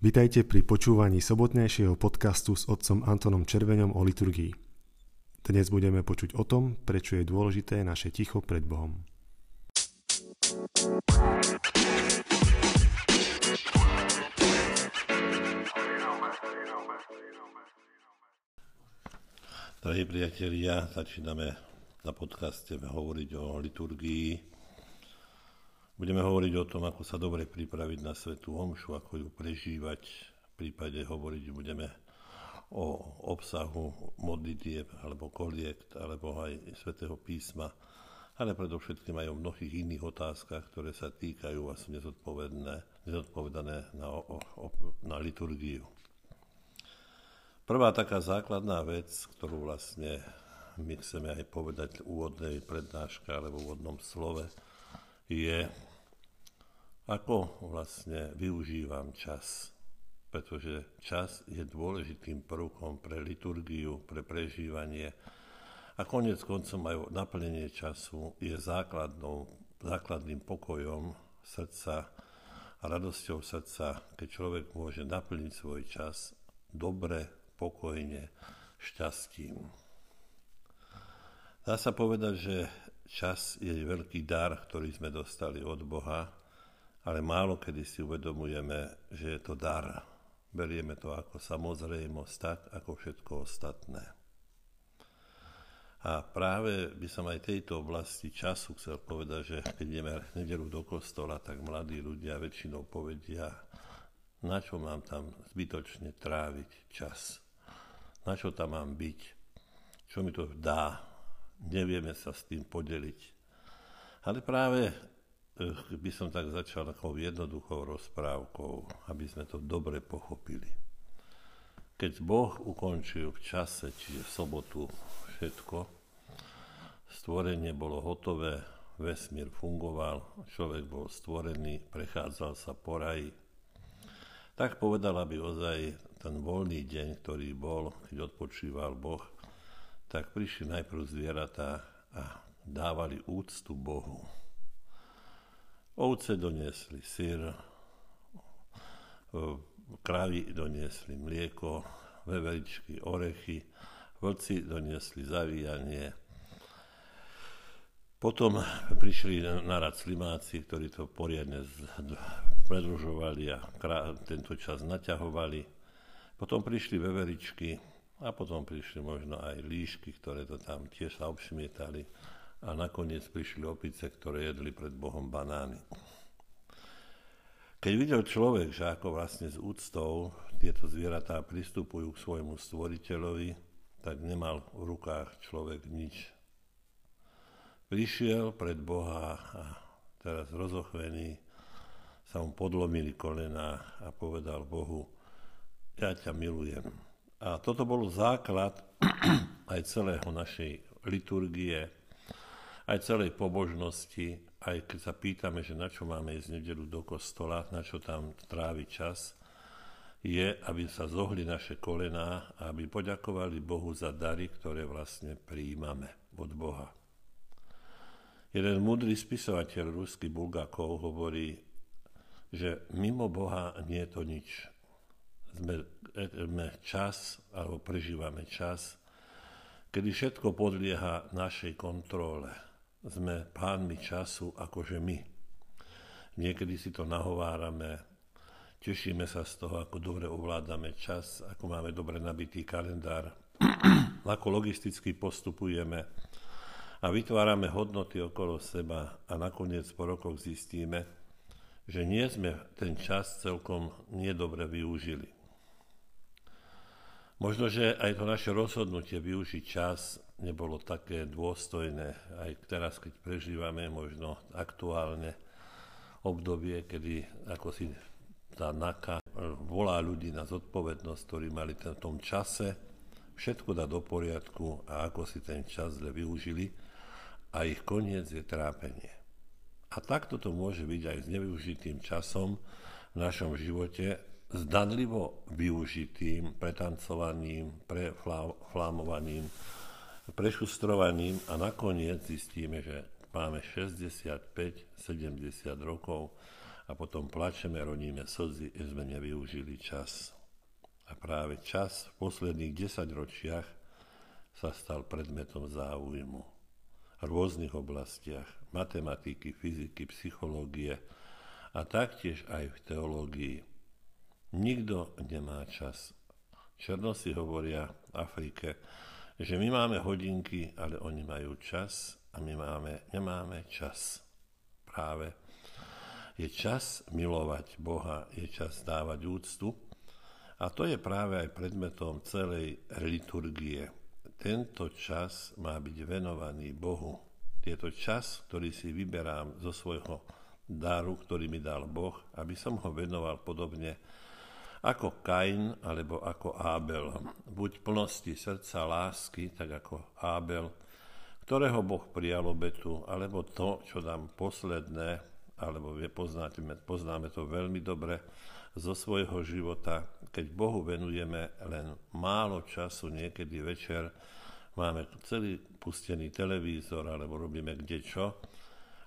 Vitajte pri počúvaní sobotnejšieho podcastu s otcom Antonom Červeňom o liturgii. Dnes budeme počuť o tom, prečo je dôležité naše ticho pred Bohom. Drahí priatelia, začíname na podcaste hovoriť o liturgii. Budeme hovoriť o tom, ako sa dobre pripraviť na Svetú Homšu, ako ju prežívať. V prípade hovoriť budeme o obsahu modlitieb alebo koliekt, alebo aj Svetého písma, ale predovšetkým aj o mnohých iných otázkach, ktoré sa týkajú a sú nezodpovedané, na, na liturgiu. Prvá taká základná vec, ktorú vlastne my chceme aj povedať v úvodnej prednáške alebo v úvodnom slove, je ako vlastne využívam čas? Pretože čas je dôležitým prvkom pre liturgiu, pre prežívanie a konec koncom aj naplnenie času je základnou, základným pokojom srdca a radosťou srdca, keď človek môže naplniť svoj čas dobre, pokojne, šťastím. Dá sa povedať, že čas je veľký dar, ktorý sme dostali od Boha ale málo kedy si uvedomujeme, že je to dar. Berieme to ako samozrejmosť, tak ako všetko ostatné. A práve by som aj tejto oblasti času chcel povedať, že keď ideme nedelu do kostola, tak mladí ľudia väčšinou povedia, na čo mám tam zbytočne tráviť čas, na čo tam mám byť, čo mi to dá, nevieme sa s tým podeliť. Ale práve by som tak začal takou jednoduchou rozprávkou, aby sme to dobre pochopili. Keď Boh ukončil v čase, čiže v sobotu, všetko, stvorenie bolo hotové, vesmír fungoval, človek bol stvorený, prechádzal sa po raji, tak povedal, aby ozaj ten voľný deň, ktorý bol, keď odpočíval Boh, tak prišli najprv zvieratá a dávali úctu Bohu Ovce doniesli syr, kravy doniesli mlieko, veveričky, orechy, vlci doniesli zavíjanie. Potom prišli na rad slimáci, ktorí to poriadne predlžovali a tento čas naťahovali. Potom prišli veveričky a potom prišli možno aj líšky, ktoré to tam tiež sa obšmietali a nakoniec prišli opice, ktoré jedli pred Bohom banány. Keď videl človek, že ako vlastne s úctou tieto zvieratá pristupujú k svojmu stvoriteľovi, tak nemal v rukách človek nič. Prišiel pred Boha a teraz rozochvený sa mu podlomili kolena a povedal Bohu, ja ťa milujem. A toto bol základ aj celého našej liturgie, aj celej pobožnosti, aj keď sa pýtame, že na čo máme ísť nedelu do kostola, na čo tam trávi čas, je, aby sa zohli naše kolená a aby poďakovali Bohu za dary, ktoré vlastne prijímame od Boha. Jeden múdry spisovateľ ruský Bulgakov hovorí, že mimo Boha nie je to nič. Sme, sme čas, alebo prežívame čas, kedy všetko podlieha našej kontrole sme pánmi času akože my. Niekedy si to nahovárame, tešíme sa z toho, ako dobre ovládame čas, ako máme dobre nabitý kalendár, ako logisticky postupujeme a vytvárame hodnoty okolo seba a nakoniec po rokoch zistíme, že nie sme ten čas celkom nedobre využili. Možno, že aj to naše rozhodnutie využiť čas nebolo také dôstojné. Aj teraz, keď prežívame možno aktuálne obdobie, kedy ako si tá NAKA volá ľudí na zodpovednosť, ktorí mali v tom čase všetko dať do poriadku a ako si ten čas zle využili a ich koniec je trápenie. A takto to môže byť aj s nevyužitým časom v našom živote, zdanlivo využitým, pretancovaným, preflámovaným, prešustrovaným a nakoniec zistíme, že máme 65-70 rokov a potom plačeme, roníme slzy, že sme nevyužili čas. A práve čas v posledných desaťročiach sa stal predmetom záujmu v rôznych oblastiach, matematiky, fyziky, psychológie a taktiež aj v teológii. Nikto nemá čas. Černosi hovoria v Afrike, že my máme hodinky, ale oni majú čas a my máme, nemáme čas. Práve je čas milovať Boha, je čas dávať úctu a to je práve aj predmetom celej liturgie. Tento čas má byť venovaný Bohu. Je to čas, ktorý si vyberám zo svojho daru, ktorý mi dal Boh, aby som ho venoval podobne ako Kain alebo ako Ábel. Buď plnosti srdca lásky, tak ako Ábel, ktorého Boh prijal obetu, alebo to, čo dám posledné, alebo poznáte, poznáme to veľmi dobre, zo svojho života, keď Bohu venujeme len málo času, niekedy večer, máme celý pustený televízor alebo robíme kde čo.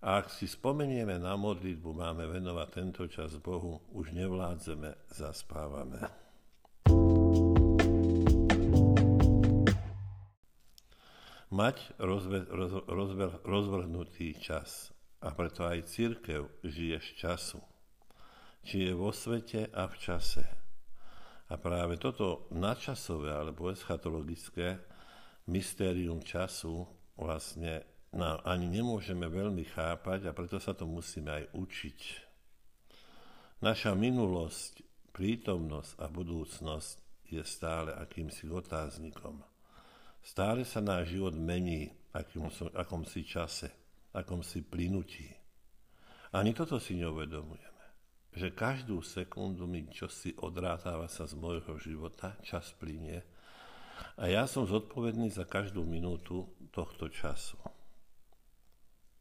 A ak si spomenieme na modlitbu, máme venovať tento čas Bohu, už nevládzeme, zaspávame. Mať rozve, roz, rozver, rozvrhnutý čas a preto aj církev žije z času či je vo svete a v čase. A práve toto nadčasové alebo eschatologické mystérium času vlastne na, ani nemôžeme veľmi chápať a preto sa to musíme aj učiť. Naša minulosť, prítomnosť a budúcnosť je stále akýmsi otáznikom. Stále sa náš život mení akým, akomsi čase, akomsi plynutí. Ani toto si neuvedomuje že každú sekundu mi čosi odrátáva sa z môjho života, čas plinie a ja som zodpovedný za každú minútu tohto času.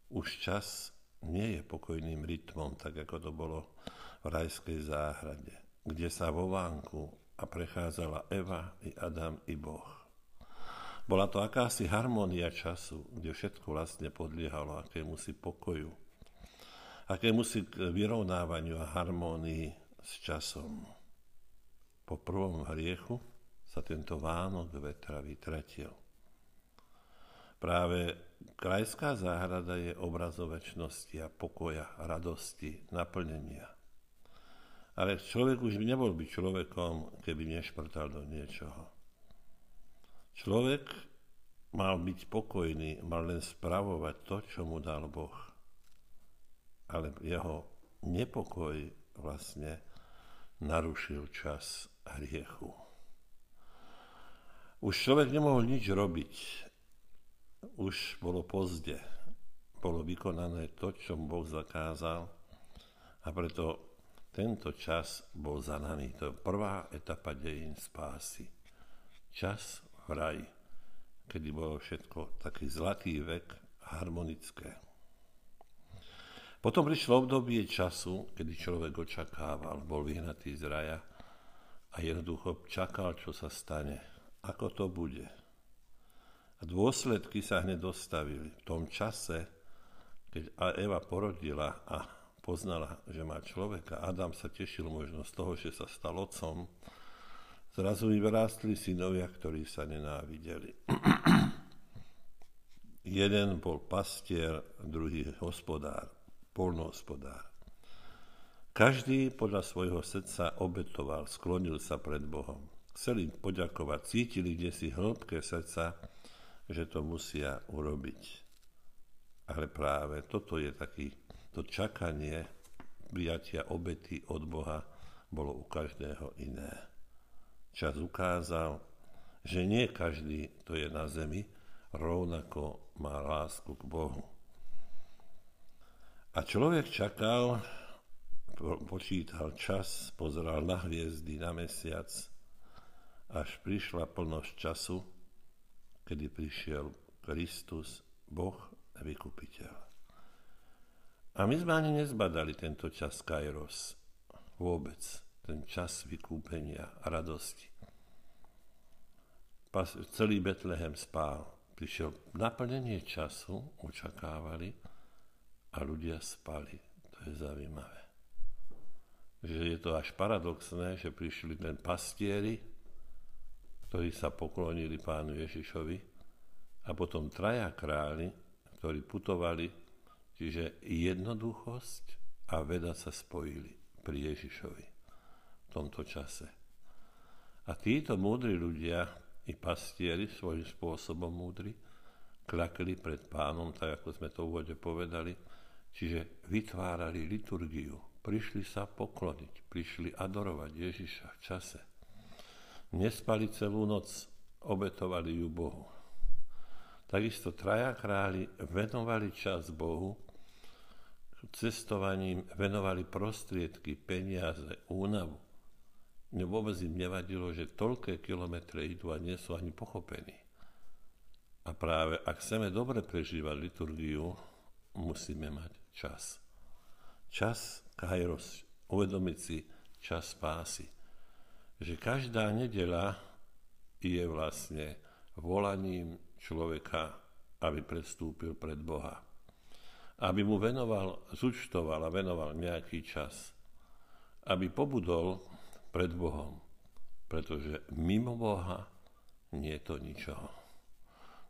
Už čas nie je pokojným rytmom, tak ako to bolo v rajskej záhrade, kde sa vo vánku a prechádzala Eva i Adam i Boh. Bola to akási harmónia času, kde všetko vlastne podliehalo akémusi pokoju, aké musí k vyrovnávaniu a harmónii s časom. Po prvom hriechu sa tento Vánok vetra vytratil. Práve krajská záhrada je obrazom väčšnosti a pokoja, radosti, naplnenia. Ale človek už nebol by človekom, keby nešprtal do niečoho. Človek mal byť pokojný, mal len spravovať to, čo mu dal Boh ale jeho nepokoj vlastne narušil čas hriechu. Už človek nemohol nič robiť. Už bolo pozde. Bolo vykonané to, čo Boh zakázal a preto tento čas bol za nami. To je prvá etapa dejín spásy. Čas v raji, kedy bolo všetko taký zlatý vek, harmonické. Potom prišlo obdobie času, kedy človek očakával, bol vyhnatý z raja a jednoducho čakal, čo sa stane, ako to bude. A dôsledky sa hneď dostavili. V tom čase, keď Eva porodila a poznala, že má človeka, Adam sa tešil možno z toho, že sa stal otcom, zrazu vyrástli synovia, ktorí sa nenávideli. Jeden bol pastier, druhý hospodár polnohospodár. Každý podľa svojho srdca obetoval, sklonil sa pred Bohom. Chceli poďakovať, cítili kde si hĺbke srdca, že to musia urobiť. Ale práve toto je taký, to čakanie prijatia obety od Boha bolo u každého iné. Čas ukázal, že nie každý, to je na zemi, rovnako má lásku k Bohu. A človek čakal, počítal čas, pozeral na hviezdy, na mesiac, až prišla plnosť času, kedy prišiel Kristus, Boh a vykupiteľ. A my sme ani nezbadali tento čas Kairos. Vôbec. Ten čas vykúpenia a radosti. Pas, celý Betlehem spál. Prišiel naplnenie času, očakávali, a ľudia spali. To je zaujímavé. že je to až paradoxné, že prišli ten pastieri, ktorí sa poklonili pánu Ježišovi a potom traja králi, ktorí putovali, čiže jednoduchosť a veda sa spojili pri Ježišovi v tomto čase. A títo múdri ľudia, i pastieri, svojím spôsobom múdri, klakli pred pánom, tak ako sme to v úvode povedali, čiže vytvárali liturgiu, prišli sa pokloniť, prišli adorovať Ježiša v čase. Nespali celú noc, obetovali ju Bohu. Takisto traja králi venovali čas Bohu, cestovaním venovali prostriedky, peniaze, únavu. Mne vôbec im nevadilo, že toľké kilometre idú a nie sú ani pochopení. A práve ak chceme dobre prežívať liturgiu, musíme mať čas. Čas, kairos, uvedomiť si čas spásy. Že každá nedela je vlastne volaním človeka, aby predstúpil pred Boha. Aby mu venoval, zúčtoval a venoval nejaký čas. Aby pobudol pred Bohom. Pretože mimo Boha nie je to ničoho.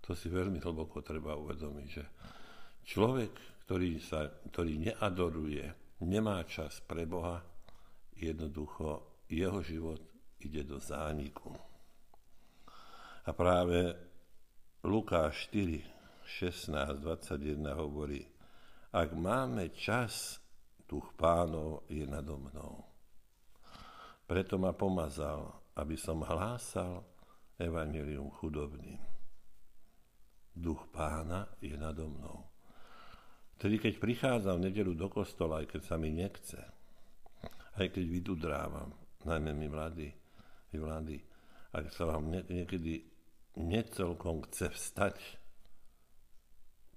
To si veľmi hlboko treba uvedomiť, že človek, ktorý, sa, ktorý neadoruje, nemá čas pre Boha, jednoducho jeho život ide do zániku. A práve Lukáš 4, 16, 21 hovorí, ak máme čas, duch pánov je nado mnou. Preto ma pomazal, aby som hlásal evanelium chudobným. Duch pána je nado mnou. Vtedy, keď prichádzam v nedelu do kostola, aj keď sa mi nechce, aj keď vydudrávam, najmä my mladí, mladí, ak sa vám niekedy necelkom chce vstať,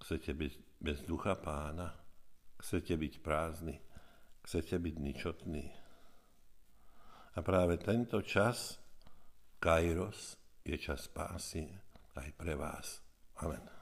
chcete byť bez ducha pána, chcete byť prázdni, chcete byť ničotní, a práve tento čas, Kairos, je čas spásy aj pre vás. Amen.